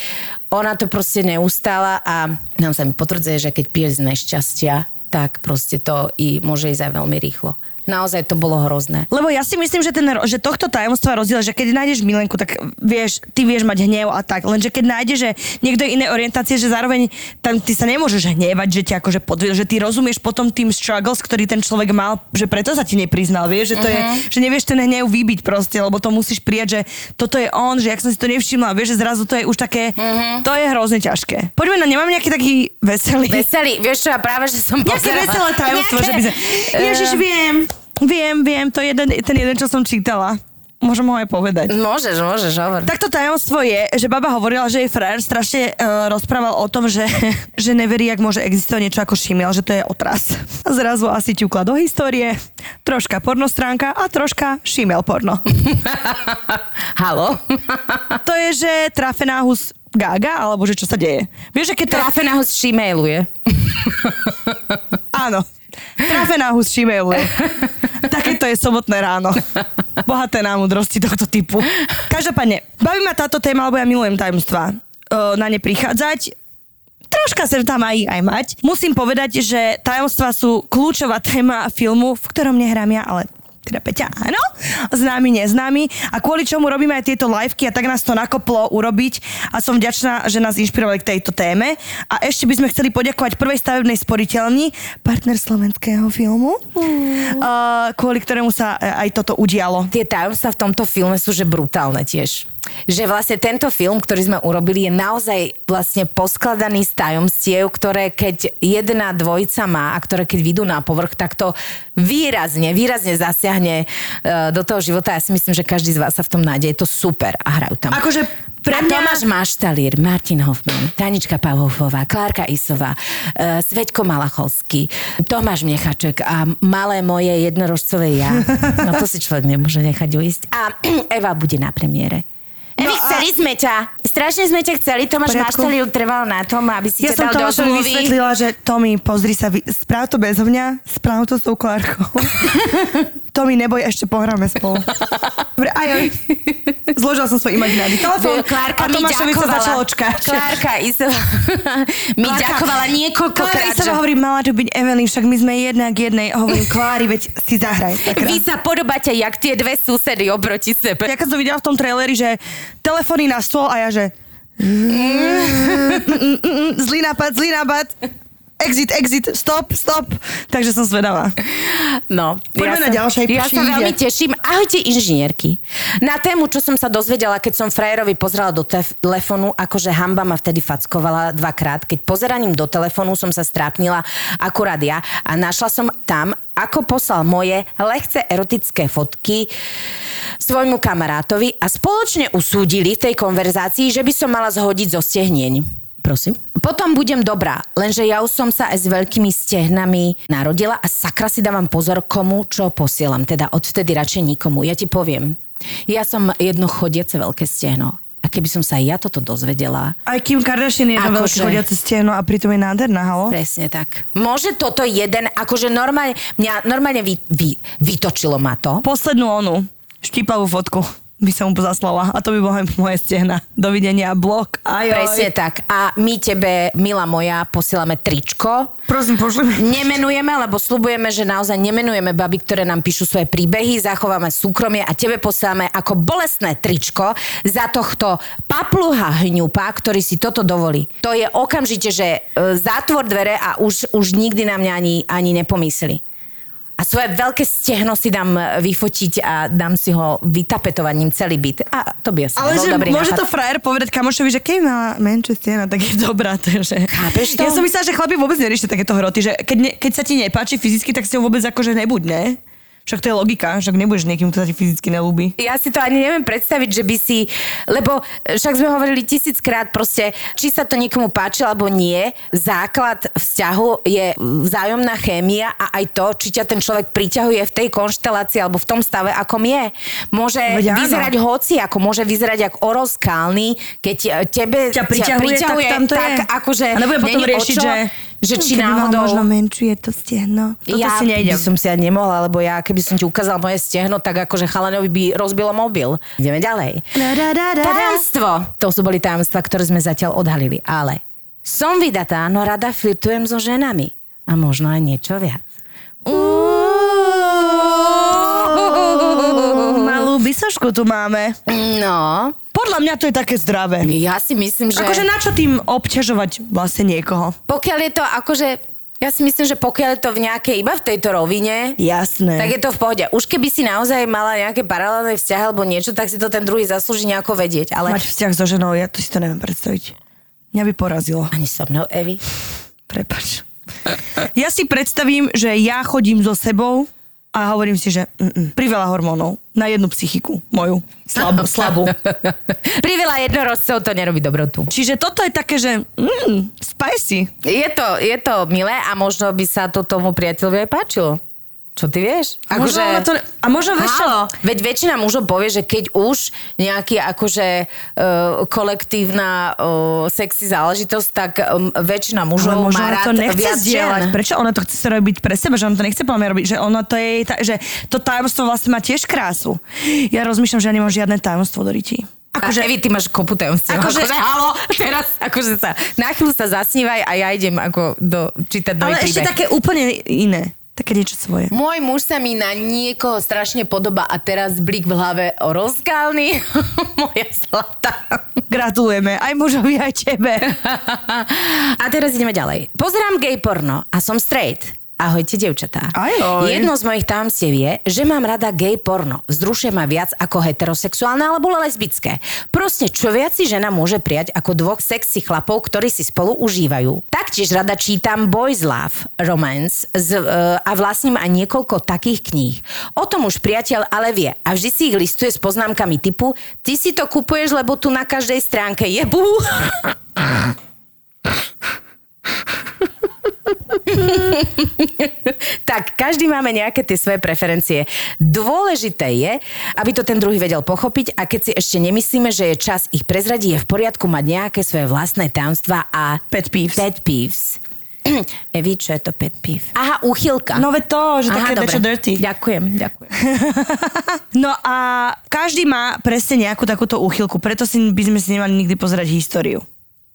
S1: ona to proste neustála a nám sa mi potvrdzuje, že keď piješ z nešťastia, tak proste to i môže ísť aj veľmi rýchlo. Naozaj to bolo hrozné.
S2: Lebo ja si myslím, že, ten, že tohto tajomstva rozdiel, že keď nájdeš milenku, tak vieš, ty vieš mať hnev a tak. Lenže keď nájdeš, že niekto iné orientácie, že zároveň tam ty sa nemôžeš hnevať, že ťa akože podviel, že ty rozumieš potom tým struggles, ktorý ten človek mal, že preto sa ti nepriznal, vieš, že to je, že nevieš ten hnev vybiť proste, lebo to musíš prijať, že toto je on, že ak som si to nevšimla, vieš, že zrazu to je už také, to je hrozne ťažké. Poďme na, nemám nejaký taký veselý.
S1: Veselý, vieš čo, ja práve, že som
S2: Nejaké veselé tajomstvo, že by sme... Ježiš, viem, viem, viem, to je jeden, ten jeden, čo som čítala. Môžem ho aj povedať.
S1: Môžeš, môžeš, hovor.
S2: Takto tajomstvo je, že baba hovorila, že jej frajer strašne uh, rozprával o tom, že, (laughs) že neverí, ak môže existovať niečo ako šimiel, že to je otras. Zrazu asi ťukla do histórie, troška pornostránka a troška šimiel porno. (laughs)
S1: Halo?
S2: To je, že trafená hus Gaga, alebo že čo sa deje. Vieš, že keď traf...
S1: Trafená z Gmailuje. (laughs)
S2: Áno. Trafená hus šimeuje. Takéto je sobotné ráno. Bohaté na múdrosti tohto typu. Každopádne, baví ma táto téma, lebo ja milujem tajomstvá. O, na ne prichádzať, troška sa tam aj, aj mať. Musím povedať, že tajomstvá sú kľúčová téma filmu, v ktorom nehrám ja, ale teda Peťa, áno, známy, neznámy. A kvôli čomu robíme aj tieto liveky a tak nás to nakoplo urobiť. A som vďačná, že nás inšpirovali k tejto téme. A ešte by sme chceli poďakovať prvej stavebnej sporiteľni, partner slovenského filmu, uh, kvôli ktorému sa e, aj toto udialo.
S1: Tie tajomstvá v tomto filme sú že brutálne tiež. Že vlastne tento film, ktorý sme urobili, je naozaj vlastne poskladaný z tajomstiev, ktoré keď jedna dvojica má a ktoré keď vidú na povrch, tak to výrazne, výrazne zasiahne uh, do toho života. Ja si myslím, že každý z vás sa v tom nájde. Je to super a hrajú tam.
S2: Akože pre
S1: A
S2: mňa...
S1: Tomáš Maštalír, Martin Hoffman, Tanička Pavlovová, Klárka Isová, uh, Sveťko Malachovský, Tomáš Mnechaček a malé moje jednorožcové ja. (laughs) No to si človek nemôže nechať uísť. A (clears throat) Eva bude na premiére.
S2: No a-
S1: chceli sme ťa. Strašne sme ťa chceli. Tomáš. Maštalír trval na tom, aby si
S2: Ja
S1: ťa
S2: som
S1: dal do
S2: Tomášovi
S1: zmluvy.
S2: vysvetlila, že Tomi, pozri sa, vy- správ to bezo mňa, správ to s tou Klárkou. (laughs) Tomi, neboj, ešte pohráme spolu. Dobre, aj, aj. Zložila som svoj imaginárny telefón
S1: Klárka
S2: a Tomášovi sa začalo čkať.
S1: Klárka Isová (laughs) mi
S2: Klárka-
S1: ďakovala niekoľkokrát.
S2: Klára
S1: že-
S2: sa hovorí, mala tu byť Evelyn, však my sme jedna k jednej. A hovorím, Klári, veď si zahraj.
S1: Vy sa podobáte jak tie dve susedy oproti sebe.
S2: Ja keď som videla v tom traileri, že telefóny na stôl a ja, že zlý nápad, zlý nápad. Exit, exit, stop, stop. Takže som zvedavá.
S1: No,
S2: Poďme na
S1: sa,
S2: ďalšie,
S1: Ja sa veľmi teším. Ahojte inžinierky. Na tému, čo som sa dozvedela, keď som frajerovi pozrela do tef- telefónu, akože hamba ma vtedy fackovala dvakrát. Keď pozeraním do telefónu som sa strápnila akurát ja a našla som tam, ako poslal moje lehce erotické fotky svojmu kamarátovi a spoločne usúdili v tej konverzácii, že by som mala zhodiť zo stehnieň. Prosím. Potom budem dobrá, lenže ja už som sa aj s veľkými stehnami narodila a sakra si dávam pozor, komu čo posielam. Teda odvtedy radšej nikomu. Ja ti poviem. Ja som jedno chodiace veľké stehno. A keby som sa aj ja toto dozvedela,
S2: Aj Kim Kardashian je jedno
S1: Akože-
S2: veľké chodiace stehno a pritom je nádherná, halo?
S1: Presne tak. Môže toto jeden, akože normálne, mňa normálne vy, vy, vytočilo ma to.
S2: Poslednú onu, štípavú fotku by som mu zaslala a to by bolo aj moje stehna. Dovidenia, blok, aj
S1: Presne tak. A my tebe, milá moja, posielame tričko.
S2: Prosím, pošli mi.
S1: Nemenujeme, lebo slubujeme, že naozaj nemenujeme baby, ktoré nám píšu svoje príbehy, zachováme súkromie a tebe posielame ako bolestné tričko za tohto papluha hňupa, ktorý si toto dovolí. To je okamžite, že e, zátvor dvere a už, už nikdy na mňa ani, ani nepomyslí. A svoje veľké stehno si dám vyfotiť a dám si ho vytapetovaním celý byt. A to by asi
S2: Ale že
S1: dobrý
S2: môže
S1: nápad.
S2: to frajer povedať kamošovi, že keď má menšiu stena, tak je dobrá. Takže...
S1: Chápeš to?
S2: Ja som myslela, že chlapi vôbec neriešia takéto hroty, že keď, ne, keď sa ti nepáči fyzicky, tak si ho vôbec akože nebuď, ne? Však to je logika, však nebudeš niekým, kto sa ti fyzicky nelúbi.
S1: Ja si to ani neviem predstaviť, že by si, lebo však sme hovorili tisíckrát proste, či sa to niekomu páči alebo nie, základ vzťahu je vzájomná chémia a aj to, či ťa ten človek priťahuje v tej konštelácii alebo v tom stave, akom je. Môže
S2: Veď áno.
S1: vyzerať hoci, ako môže vyzerať ako orozkálny, keď e, tebe
S2: Ťa priťahuje, tak tam to
S1: tak
S2: je.
S1: akože
S2: A nebudem potom riešiť,
S1: čo,
S2: že,
S1: že či
S2: keby
S1: náhodou...
S2: možno menšiu je to stehno. Toto
S1: ja
S2: si nejdem.
S1: by som si ani nemohla, lebo ja keby som ti ukázal moje stehno, tak akože chalanovi by rozbilo mobil. Ideme ďalej. Tajomstvo. To sú boli tajomstva, ktoré sme zatiaľ odhalili. Ale som vydatá, no rada flirtujem so ženami. A možno aj niečo viac.
S2: Malú bysošku tu máme.
S1: No,
S2: Podľa mňa to je také zdravé.
S1: ja si myslím, že...
S2: Akože na čo tým obťažovať vlastne niekoho?
S1: Pokiaľ je to akože... Ja si myslím, že pokiaľ je to v nejakej, iba v tejto rovine,
S2: Jasné.
S1: tak je to v pohode. Už keby si naozaj mala nejaké paralelné vzťahy alebo niečo, tak si to ten druhý zaslúži nejako vedieť. Ale
S2: Mať vzťah so ženou, ja to si to neviem predstaviť. Mňa by porazilo.
S1: ani so mnou, Evi.
S2: Prepač. Ja si predstavím, že ja chodím so sebou a hovorím si, že mm, priveľa hormónov na jednu psychiku moju. (laughs) Slabú. slabú.
S1: Priveľa jednorodcov to nerobí dobrotu.
S2: Čiže toto je také, že mm, spicy.
S1: Je to, je to milé a možno by sa to tomu priateľovi aj páčilo. Čo ty vieš?
S2: Možno ona to, a možno vieš čo?
S1: Veď väčšina mužov povie, že keď už nejaký akože uh, kolektívna uh, sexy záležitosť, tak um, väčšina
S2: Ale
S1: mužov
S2: možno
S1: má rád
S2: to nechce zdieľať. Prečo ona to chce robiť pre seba, že ona to nechce mňa robiť, že ono to je, že to tajomstvo vlastne má tiež krásu. Ja rozmýšľam, že ja nemám žiadne tajomstvo do rytí.
S1: Akože, Evi, ty máš kopu tajomstiev.
S2: Akože-
S1: Akože, halo, teraz akože sa, na chvíľu sa zasnívaj a ja idem ako do, čítať nový
S2: Ale ešte
S1: príbeh.
S2: také úplne iné. Také niečo svoje.
S1: Môj muž sa mi na niekoho strašne podoba a teraz blik v hlave o rozkálny. (laughs) Moja zlatá.
S2: Gratulujeme aj mužovi, aj tebe. (laughs)
S1: A teraz ideme ďalej. Pozerám gay porno a som straight. Ahojte, devčatá.
S2: Ahoj.
S1: Jedno z mojich tajomstiev je, že mám rada gay porno. Vzrušuje ma viac ako heterosexuálne alebo lesbické. Proste čo viac si žena môže prijať ako dvoch sexy chlapov, ktorí si spolu užívajú. Taktiež rada čítam Boys Love Romance z, uh, a vlastním aj niekoľko takých kníh. O tom už priateľ ale vie a vždy si ich listuje s poznámkami typu ty si to kupuješ, lebo tu na každej stránke je bú. (laughs) (laughs) tak každý máme nejaké tie svoje preferencie. Dôležité je, aby to ten druhý vedel pochopiť a keď si ešte nemyslíme, že je čas ich prezradiť, je v poriadku mať nejaké svoje vlastné tajomstvá a
S2: Pet peeves.
S1: Pet peeves. (clears throat) Evi, čo je to pet peeve? Aha, úchylka.
S2: No veď to, že
S1: Aha,
S2: také
S1: dobre.
S2: dirty.
S1: Ďakujem, ďakujem. (laughs)
S2: No a každý má presne nejakú takúto úchylku, preto si by sme si nemali nikdy pozerať históriu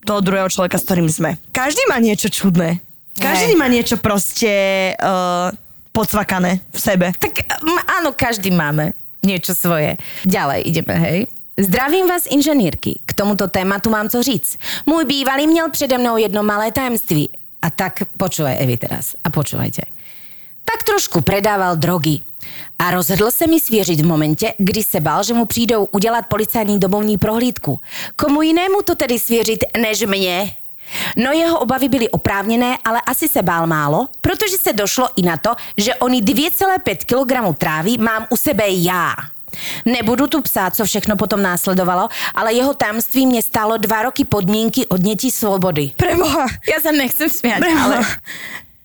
S2: toho druhého človeka, s ktorým sme. Každý má niečo čudné. Každý
S1: Hej.
S2: má niečo proste uh, podsvakané v sebe.
S1: Tak m, áno, každý máme niečo svoje. Ďalej ideme, hej. Zdravím vás, inženýrky. K tomuto tématu mám co říct. Můj bývalý měl přede mnou jedno malé tajemství. A tak počúvaj, Evi, teraz. A počúvajte. Tak trošku predával drogy. A rozhodl se mi svěřit v momentě, kdy se bál, že mu přijdou udělat policajní domovní prohlídku. Komu jinému to tedy svěřit než mě? No jeho obavy byly oprávněné, ale asi se bál málo, protože se došlo i na to, že oni 2,5 kg trávy mám u sebe já. Nebudu tu psát, co všechno potom následovalo, ale jeho tajemství mě stálo dva roky podmínky odnětí svobody.
S2: Preboha,
S1: Já se nechcem smět,
S2: preboha.
S1: ale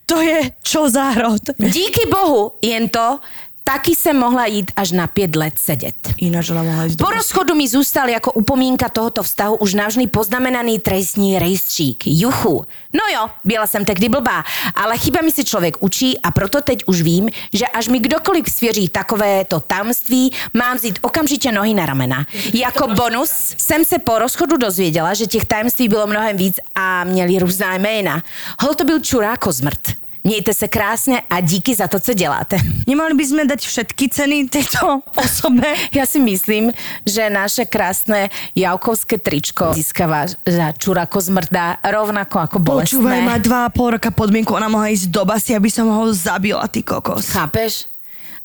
S2: To je čo za hrod.
S1: díky bohu jen to, taky jsem mohla jít až na pět let sedět.
S2: Ináč mohla ísť do...
S1: Po rozchodu mi zůstal jako upomínka tohoto vztahu už navždy poznamenaný trestní rejstřík. Juchu. No jo, byla jsem tehdy blbá, ale chybami si člověk učí a proto teď už vím, že až mi kdokoliv svěří takovéto tamství, mám vzít okamžitě nohy na ramena. Jako bonus jsem se po rozchodu dozvěděla, že těch tajemství bylo mnohem víc a měli různá jména. Hol to byl čuráko zmrt. Mějte se krásně a díky za to, co děláte.
S2: Nemali by sme dať všetky ceny tejto (laughs) osobe?
S1: Ja si myslím, že naše krásne javkovské tričko získava za čurako zmrdá rovnako ako
S2: Počúvaj, má
S1: bolestné.
S2: dva a pol roka podmienku, ona mohla ísť do basy, aby som ho zabila, ty kokos.
S1: Chápeš?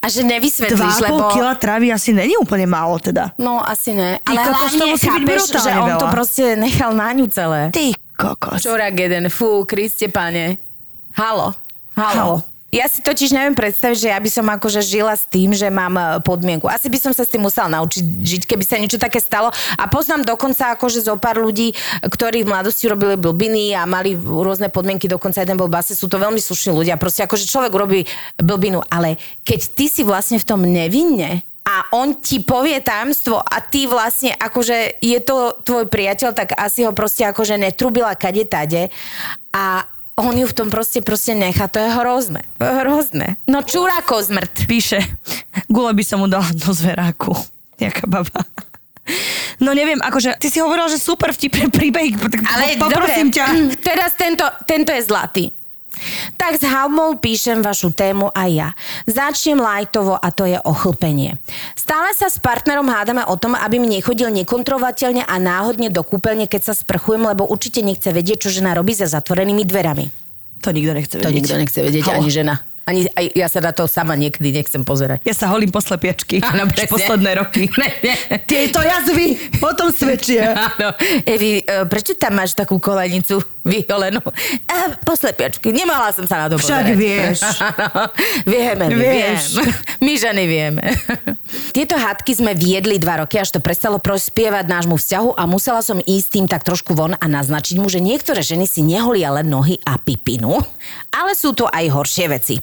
S1: A že nevysvetlíš, lebo...
S2: kila trávy asi není úplne málo teda.
S1: No, asi ne.
S2: Ty
S1: Ale
S2: kokos, to musí byť
S1: chápeš, že on to
S2: veľa.
S1: proste nechal na ňu celé.
S2: Ty kokos.
S1: Čorak jeden, fú, Kriste pane. Halo, halo.
S2: Halo.
S1: Ja si totiž neviem predstaviť, že ja by som akože žila s tým, že mám e, podmienku. Asi by som sa s tým musela naučiť žiť, keby sa niečo také stalo. A poznám dokonca akože zo pár ľudí, ktorí v mladosti robili blbiny a mali rôzne podmienky, dokonca jeden bol base, sú to veľmi slušní ľudia. Proste akože človek urobí blbinu, ale keď ty si vlastne v tom nevinne, a on ti povie tajomstvo a ty vlastne akože je to tvoj priateľ, tak asi ho proste akože netrubila kade tade a on ju v tom proste proste nechá. To je hrozné. To je hrozné. No čurako zmrt.
S2: Píše, gule by som mu dala do zveráku. Jaká baba. No neviem, akože ty si hovorila, že super vtipný príbeh, tak
S1: Ale
S2: po- poprosím
S1: dobre,
S2: ťa.
S1: Teraz tento, tento je zlatý. Tak s Haumou píšem vašu tému aj ja. Začnem lajtovo a to je ochlpenie. Stále sa s partnerom hádame o tom, aby mi nechodil nekontrovateľne a náhodne do kúpeľne, keď sa sprchujem, lebo určite nechce vedieť, čo žena robí za zatvorenými dverami.
S2: To nikto nechce vedieť.
S1: To nikto nechce vedieť,
S2: Halo.
S1: ani žena. Ani, aj ja sa na to sama niekedy nechcem pozerať.
S2: Ja sa holím po slepiačky.
S1: Áno, presne.
S2: posledné roky. (laughs)
S1: Ne, ne.
S2: Tieto jazvy o tom svedčia.
S1: Áno. Evi, e, prečo tam máš takú kolenicu vyholenú? A, poslepiačky, nemala som sa na to
S2: Však
S1: pozerať.
S2: vieš. (laughs)
S1: Vieme, my
S2: Vieš.
S1: vieme. (laughs) My ženy vieme. (laughs) Tieto hádky sme viedli dva roky, až to prestalo prospievať nášmu vzťahu a musela som ísť tým tak trošku von a naznačiť mu, že niektoré ženy si neholia len nohy a pipinu, ale sú to aj horšie veci.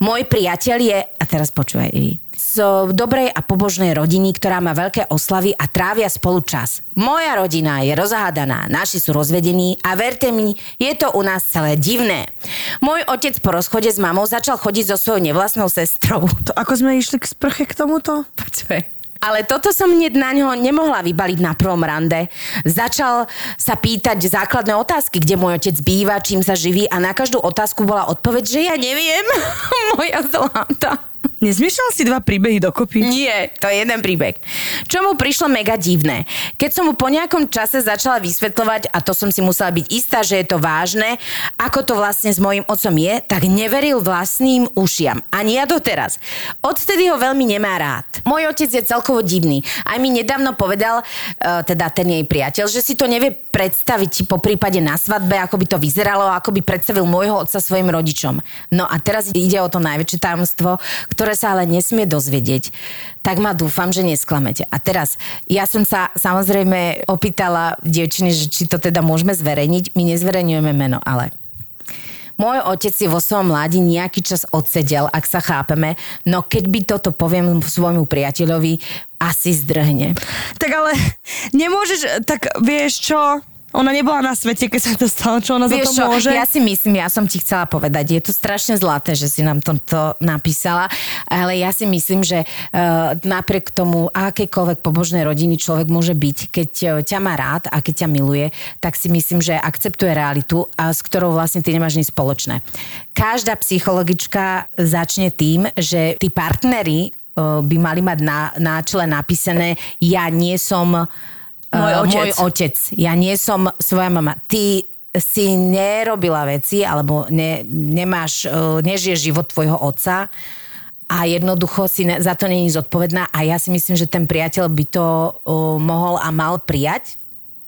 S1: Môj priateľ je, a teraz počúvaj, Ivi, z dobrej a pobožnej rodiny, ktorá má veľké oslavy a trávia spolu čas. Moja rodina je rozhádaná, naši sú rozvedení a verte mi, je to u nás celé divné. Môj otec po rozchode s mamou začal chodiť so svojou nevlastnou sestrou. (laughs)
S2: To ako sme išli k sprche k tomuto?
S1: Počkaj. Ale toto som hneď na ňo nemohla vybaliť na prvom rande. Začal sa pýtať základné otázky, kde môj otec býva, čím sa živí a na každú otázku bola odpoveď, že ja neviem. (laughs) Moja zlata. (laughs)
S2: Nezmiešal si dva príbehy dokopy?
S1: Nie, to je jeden príbeh. Čo mu prišlo mega divné. Keď som mu po nejakom čase začala vysvetľovať, a to som si musela byť istá, že je to vážne, ako to vlastne s mojim otcom je, tak neveril vlastným ušiam. Ani ja doteraz. Odtedy ho veľmi nemá rád. Môj otec je celkovo divný. Aj mi nedávno povedal, uh, teda ten jej priateľ, že si to nevie predstaviť po prípade na svadbe, ako by to vyzeralo, ako by predstavil môjho otca svojim rodičom. No a teraz ide o to najväčšie tajomstvo, ktoré sa ale nesmie dozvedieť. Tak ma dúfam, že nesklamete. A teraz, ja som sa samozrejme opýtala dievčiny, že či to teda môžeme zverejniť. My nezverejňujeme meno, ale môj otec si vo svojom mladí nejaký čas odsedel, ak sa chápeme, no keď by toto poviem svojmu priateľovi, asi zdrhne.
S2: Tak ale nemôžeš, tak vieš čo? Ona nebola na svete, keď sa to stalo, čo ona za to
S1: Vieš čo,
S2: môže?
S1: ja si myslím, ja som ti chcela povedať, je to strašne zlaté, že si nám toto napísala, ale ja si myslím, že uh, napriek tomu, akékoľvek pobožnej rodiny človek môže byť, keď uh, ťa má rád a keď ťa miluje, tak si myslím, že akceptuje realitu, a s ktorou vlastne ty nemáš nič spoločné. Každá psychologička začne tým, že tí partneri uh, by mali mať na, na čele napísané ja nie som
S2: Môj
S1: Uh,
S2: otec.
S1: Môj otec. Ja nie som svoja mama. Ty si nerobila veci, alebo ne, nemáš, uh, nežiješ život tvojho otca a jednoducho si ne, za to není zodpovedná a ja si myslím, že ten priateľ by to uh, mohol a mal prijať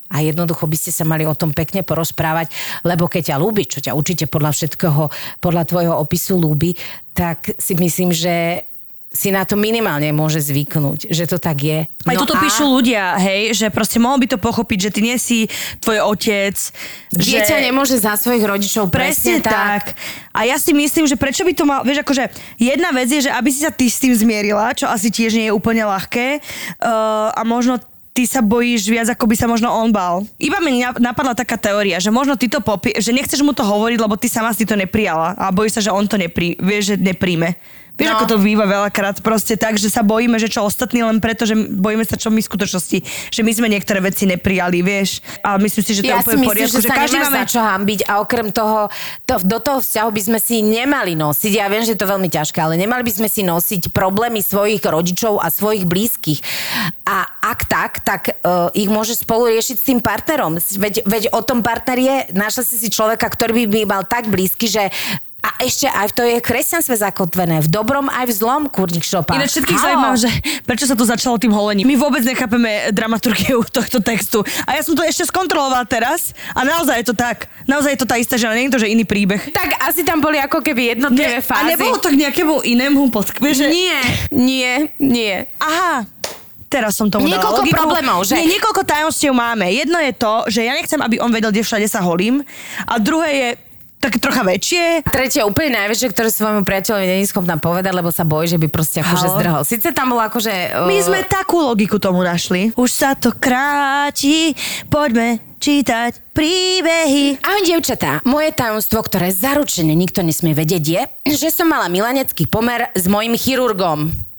S1: a jednoducho by ste sa mali o tom pekne porozprávať, lebo keď ťa ľúbi, čo ťa určite podľa všetkého, podľa tvojho opisu ľúbi, tak si myslím, že si na to minimálne môže zvyknúť, že to tak je.
S2: Aj no toto
S1: a-
S2: píšu ľudia, hej, že proste mohol by to pochopiť, že ty nie si tvoj otec.
S1: Dieťa
S2: že...
S1: nemôže za svojich rodičov
S2: Presne
S1: presne,
S2: tak. A ja si myslím, že prečo by to mal, vieš, akože jedna vec je, že aby si sa ty s tým zmierila, čo asi tiež nie je úplne ľahké uh, a možno ty sa bojíš viac, ako by sa možno on bal. Iba mi na- napadla taká teória, že možno ty to popie, že nechceš mu to hovoriť, lebo ty sama si to neprijala a bojíš sa, že on to neprí, vieš, že nepríjme. Vieš,
S1: No.
S2: ako to býva veľakrát, proste tak, že sa bojíme, že čo ostatní, len preto, že bojíme sa, čo my v skutočnosti, že my sme niektoré veci neprijali, vieš. A myslím si, že to
S1: Ja
S2: je úplne v poriadku,
S1: že sa
S2: každý máme...
S1: za čo hambiť a okrem toho, to, do toho vzťahu by sme si nemali nosiť, ja viem, že je to veľmi ťažké, ale nemali by sme si nosiť problémy svojich rodičov a svojich blízkych. A ak tak, tak uh, ich môže spolu riešiť s tým partnerom. Veď, veď o tom partner je, našla si si človeka, ktorý by mi mal tak blízky, že a ešte aj to je kresťanstve zakotvené. V dobrom aj v zlom, kurník šopa.
S2: Ináč všetkých zaujímavé, že prečo sa to začalo tým holením. My vôbec nechápeme dramaturgiu (laughs) tohto textu. A ja som to ešte skontrolovala teraz a naozaj je to tak. Naozaj je to tá istá žena, nie je to, že iný príbeh.
S1: Tak asi tam boli ako keby jednotlivé
S2: a
S1: fázy.
S2: nebolo to k nejakému inému podsk... Vieš, že...
S1: Nie, nie, nie.
S2: Aha, teraz som tomu dala
S1: Niekoľko
S2: logiku.
S1: problémov, že-
S2: Nie, niekoľko tajomstiev máme. Jedno je to, že ja nechcem, aby on vedel, kde všade sa holím. A druhé je také trocha väčšie.
S1: Tretie úplne najväčšie, ktoré svojmu priateľovi není schopná povedať, lebo sa bojí, že by proste akože
S2: Halo?
S1: zdrhol. Sice tam bolo akože...
S2: My
S1: uh,
S2: sme takú logiku tomu našli. Už sa to kráti, poďme čítať príbehy.
S1: Ahoj, dievčatá. Moje tajomstvo, ktoré zaručene nikto nesmie vedieť, je, že som mala milanecký pomer s mojim chirurgom.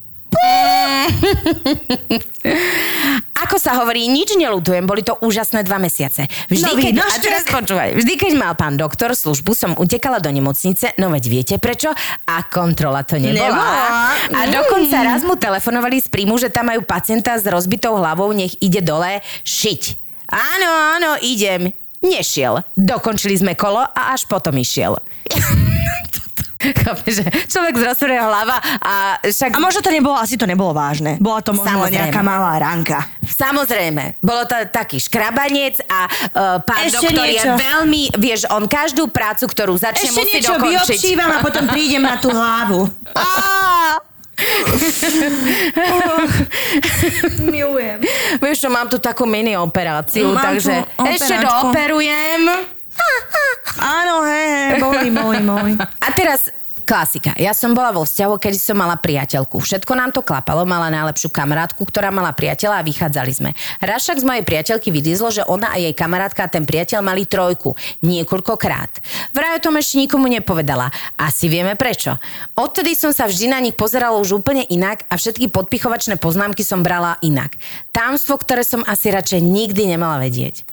S1: Ako sa hovorí, nič nelutujem, boli to úžasné dva mesiace. Vždy,
S2: No
S1: keď, a teraz počúvaj, vždy, keď mal pán doktor službu, som utekala do nemocnice, no veď viete prečo? A kontrola to nebola.
S2: Nebola.
S1: A dokonca raz mu telefonovali z príjmu, že tam majú pacienta s rozbitou hlavou, nech ide dole šiť. Áno, áno, idem. Nešiel. Dokončili sme kolo a až potom išiel. (laughs) Chápeš, že človek z rozhovoreného hlava a však...
S2: A možno to nebolo, asi to nebolo vážne. Bola to možno
S1: Samozrejme.
S2: nejaká malá ranka.
S1: Samozrejme, bolo to taký škrabanec a uh, pán
S2: Ešte
S1: doktor je
S2: niečo.
S1: veľmi, vieš, on každú prácu, ktorú začne,
S2: Ešte
S1: musí
S2: niečo
S1: dokončiť.
S2: vyobčívam a potom prídem na tú hlavu. Á! (laughs) Milujem.
S1: Vieš čo, mám tu takú mini operáciu,
S2: Mám
S1: takže ešte dooperujem.
S2: Áno, hej, hej, boli, boli, boli.
S1: A teraz Klasika. Ja som bola vo vzťahu, kedy som mala priateľku. Všetko nám to klapalo, mala najlepšiu kamarátku, ktorá mala priateľa a vychádzali sme. Raz však z mojej priateľky vylizlo, že ona a jej kamarátka a ten priateľ mali trojku. Niekoľkokrát. Vraj o tom ešte nikomu nepovedala. Asi vieme prečo. Odtedy som sa vždy na nich pozerala už úplne inak a všetky podpichovačné poznámky som brala inak. Támstvo, ktoré som asi radšej nikdy nemala vedieť.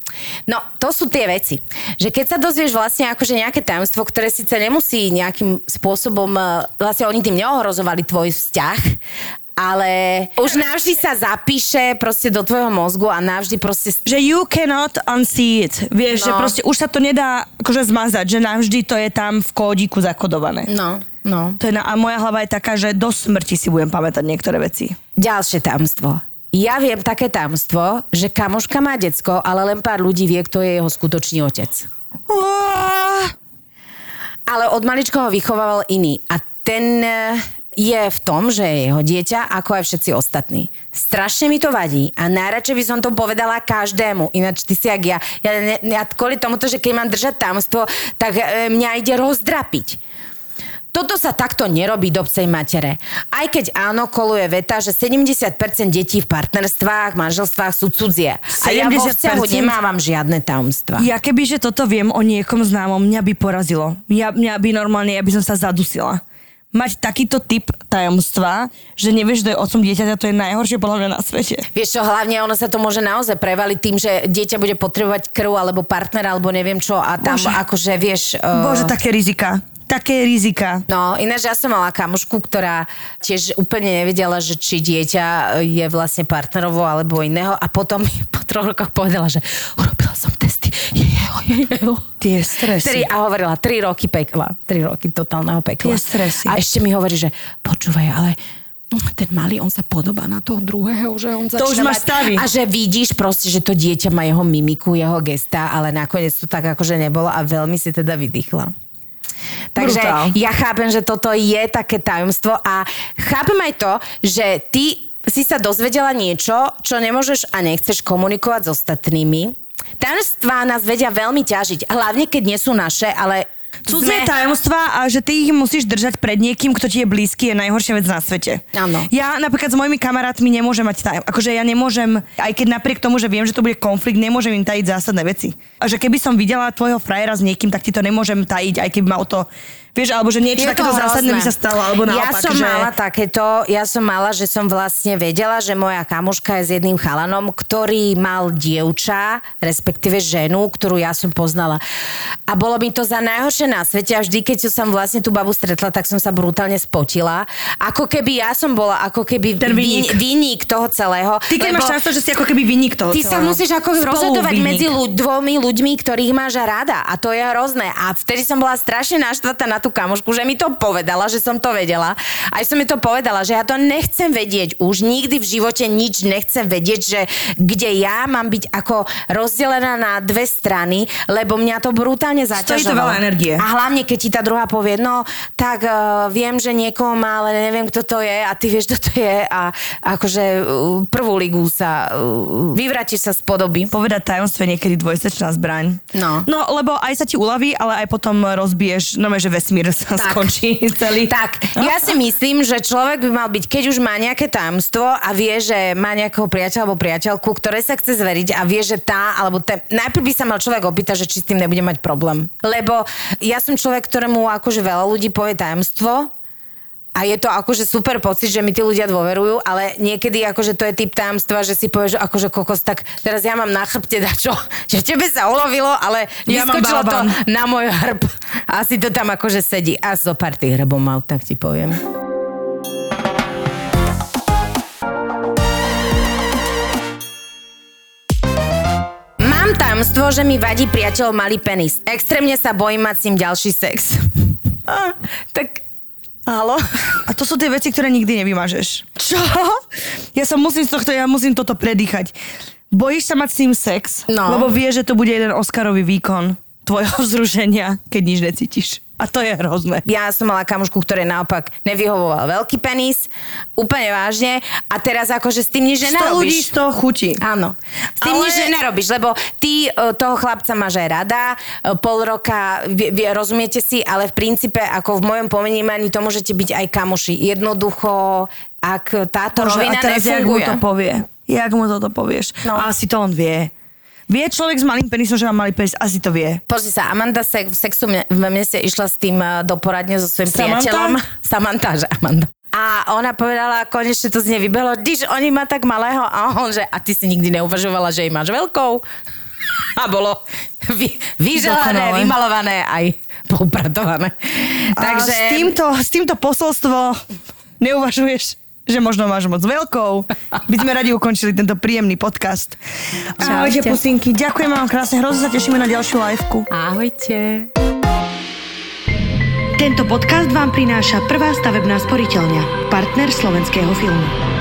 S1: No, to sú tie veci. Že keď sa dozvieš vlastne akože nejaké tajomstvo, ktoré síce nemusí nejakým spôsobom, eh, vlastne oni tým neohrozovali tvoj vzťah, ale už navždy sa zapíše proste do tvojho mozgu a navždy proste...
S2: Že you cannot unsee it. Vieš,
S1: No.
S2: že proste už sa to nedá akože zmazať, že navždy to je tam v kódiku zakodované.
S1: No, no.
S2: To je na, a moja hlava je taká, že do smrti si budem pamätať niektoré veci.
S1: Ďalšie tajomstvo. Ja viem také tajomstvo, že kamoška má decko, ale len pár ľudí vie, kto je jeho skutočný otec.
S2: Uá,
S1: Ale od malička ho vychovával iný. A ten eh, je v tom, že je jeho dieťa, ako aj všetci ostatní. Strašne mi to vadí a najradšej by som to povedala každému. Ináč ty si jak ja. Ja, ne, ja kvôli tomuto, že keď mám držať tajomstvo, tak e, mňa ide rozdrapiť. Toto sa takto nerobí do pcej matere. Aj keď áno, koluje veta, že 70% detí v partnerstvách, manželstvách sú cudzie. A ja vo
S2: 70%?
S1: vzťahu nemávam žiadne tajomstva.
S2: Ja keby, že toto viem o niekom známom, mňa by porazilo. Ja, mňa by normálne, ja by som sa zadusila. Mať takýto typ tajomstva, že nevieš, kto je otcom dieťaťa, to je najhoršie podľa mňa na svete.
S1: Vieš čo, hlavne ono sa to môže naozaj prevaliť tým, že dieťa bude potrebovať krv alebo partner alebo neviem čo a tam
S2: Bože.
S1: akože vieš... Uh,
S2: Bože, také rizika. Také rizika.
S1: No, ináč ja som mala kamušku, ktorá tiež úplne nevedela, že či dieťa je vlastne partnerovo alebo iného a potom mi po troch rokoch povedala, že urobila som testy, je jeho, je jeho.
S2: Tie stresy.
S1: Tri, a hovorila, tri roky pekla. Tri roky totálneho pekla.
S2: Tie stresy.
S1: A ešte mi hovorí, že počúvaj, ale ten malý, on sa podobá na toho druhého, že on začína
S2: už máš
S1: mať-
S2: stavy.
S1: A že vidíš proste, že to dieťa má jeho mimiku, jeho gesta, ale nakoniec to tak akože nebolo a veľmi si teda vydýchla. Takže
S2: Brutál.
S1: ja chápem, že toto je také tajomstvo a chápem aj to, že ty si sa dozvedela niečo, čo nemôžeš a nechceš komunikovať s ostatnými. Tajomstvá nás vedia veľmi ťažiť, hlavne keď nie sú naše, ale
S2: Cudzie tajomstvá a že ty ich musíš držať pred niekým, kto ti je blízky, je najhoršia vec na svete.
S1: Áno.
S2: Ja napríklad s mojimi kamarátmi nemôžem mať tajem. Akože ja nemôžem, aj keď napriek tomu, že viem, že to bude konflikt, nemôžem im tajiť zásadné veci. A že keby som videla tvojho frajera s niekým, tak ti to nemôžem tajiť, aj keby ma o to Vieš, alebo že niečo takéto zásadné by sa stalo, alebo
S1: Ja
S2: naopak,
S1: som
S2: že...
S1: mala takéto, ja som mala, že som vlastne vedela, že moja kamoška je s jedným chalanom, ktorý mal dievča, respektíve ženu, ktorú ja som poznala. A bolo mi to za najhoršie na svete a vždy, keď som vlastne tú babu stretla, tak som sa brutálne spotila. Ako keby ja som bola ako keby
S2: Ten
S1: vin-
S2: vinník.
S1: vinník toho celého.
S2: Ty keď máš často, že si ako keby vinník toho
S1: Ty sa
S2: celého.
S1: musíš ako rozhodovať
S2: vinník.
S1: medzi ľu- dvomi ľuďmi, ktorých máš rada. A to je hrozné. A vtedy som bola strašne naštvatá na tú kamošku, že mi to povedala, že som to vedela. Aj som mi to povedala, že ja to nechcem vedieť. Už nikdy v živote nič nechcem vedieť, že kde ja mám byť ako rozdelená na dve strany, lebo mňa to brutálne
S2: Stojí
S1: zaťažovalo.
S2: to veľa energie.
S1: A hlavne, keď ti tá druhá povie, no tak uh, viem, že niekoho má, ale neviem, kto to je a ty vieš, kto to je a akože uh, prvú ligu sa uh, vyvrátiš sa z podoby.
S2: Povedať tajomstvo je niekedy dvojsečná zbraň.
S1: No.
S2: No, lebo aj sa ti uľaví, ale aj potom rozbiješ, no že vesmír sa
S1: Tak.
S2: skončí celý.
S1: Tak, ja si myslím, že človek by mal byť, keď už má nejaké tajomstvo a vie, že má nejakého priateľa alebo priateľku, ktoré sa chce zveriť a vie, že tá, alebo ten, najprv by sa mal človek opýtať, že či s tým nebude mať problém. Lebo ja som človek, ktorému akože veľa ľudí povie tajomstvo, a je to akože super pocit, že mi tí ľudia dôverujú, ale niekedy akože to je typ tajomstva, že si povieš, že akože kokos, tak teraz ja mám na chrbte (laughs) dačo, že tebe sa ulovilo, ale
S2: Ja
S1: vyskočilo to na môj hrb. Asi to tam akože sedí. A zo pár tých hrbov mal, tak ti poviem. Mám tajomstvo, že mi vadí priateľov malý penis. Extrémne sa bojím mať s ním ďalší sex. (laughs) A, tak, halo?
S2: A to sú tie veci, ktoré nikdy nevymažeš. Čo? Ja sa musím z tohto, ja musím toto predýchať. Bojíš sa mať s ním sex,
S1: No.
S2: lebo vieš, že to bude jeden Oscarový výkon tvojho (laughs) vzrušenia, keď nič necítiš. A to je hrozné.
S1: Ja som mala kamošku, ktoré naopak nevyhovoval veľký penis, úplne vážne, a teraz akože s tým nič
S2: 100 ľudí
S1: nenarobíš.
S2: z toho chutí.
S1: Áno. S tým
S2: Ale-
S1: nič nenarobíš, lebo ty e, toho chlapca máš aj rada, e, pol roka, vie, vie, rozumiete si, ale v princípe, ako v mojom pomenímaní, to môžete byť aj kamoši. Jednoducho, ak táto
S2: Bože,
S1: rovina
S2: a teraz jak mu
S1: nefunguje.
S2: to povie? Jak mu toto povieš?
S1: No.
S2: A asi to on vie. Vie človek s malým penisom, že má malý penis? Asi to vie.
S1: Pozri sa, Amanda se, v sexu v meste išla s tým e, do poradne so svojím
S2: Samantha?
S1: priateľom. (laughs) Samantha, že Amanda. A ona povedala, konečne to z nej vybehlo, když oni má tak malého, a on, že a ty si nikdy neuvažovala, že jej máš veľkou. A bolo vy, vyželané, vymalované aj poupratované.
S2: Takže...
S1: Takže...
S2: A s týmto, s týmto posolstvo neuvažuješ, že možno máš moc veľkou. By sme radi ukončili tento príjemný podcast. Ahojte, pusinky. Ďakujem vám krásne. Hrozne sa tešíme na ďalšiu liveku.
S1: Ahojte.
S3: Tento podcast vám prináša Prvá stavebná sporiteľňa, partner slovenského filmu.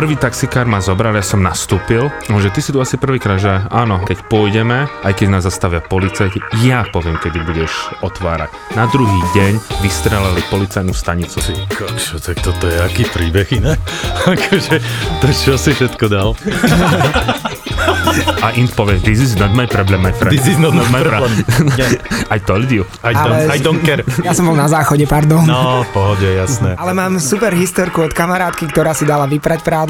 S4: Prvý taxikár ma zobral, ja som nastúpil, že ty si tu asi prvýkrát, že áno, keď pôjdeme, aj keď nás zastavia policajti, ja poviem, kedy budeš otvárať. Na druhý deň vystrelali policajnú stanicu.
S5: Ty kokšo, tak toto je aký príbeh iné? (laughs) akože, to čo si všetko dal?
S4: A Int povie, this is not my problem, my friend.
S5: This is not my
S4: pro-
S5: problem. Yeah. (laughs)
S4: I told you.
S5: I don't,
S6: Ale-
S5: I don't care.
S6: Ja som bol na záchode, pardon.
S5: No, pohode, jasné.
S6: Ale mám super historku od kamarátky, ktorá si dala vyprať prádlo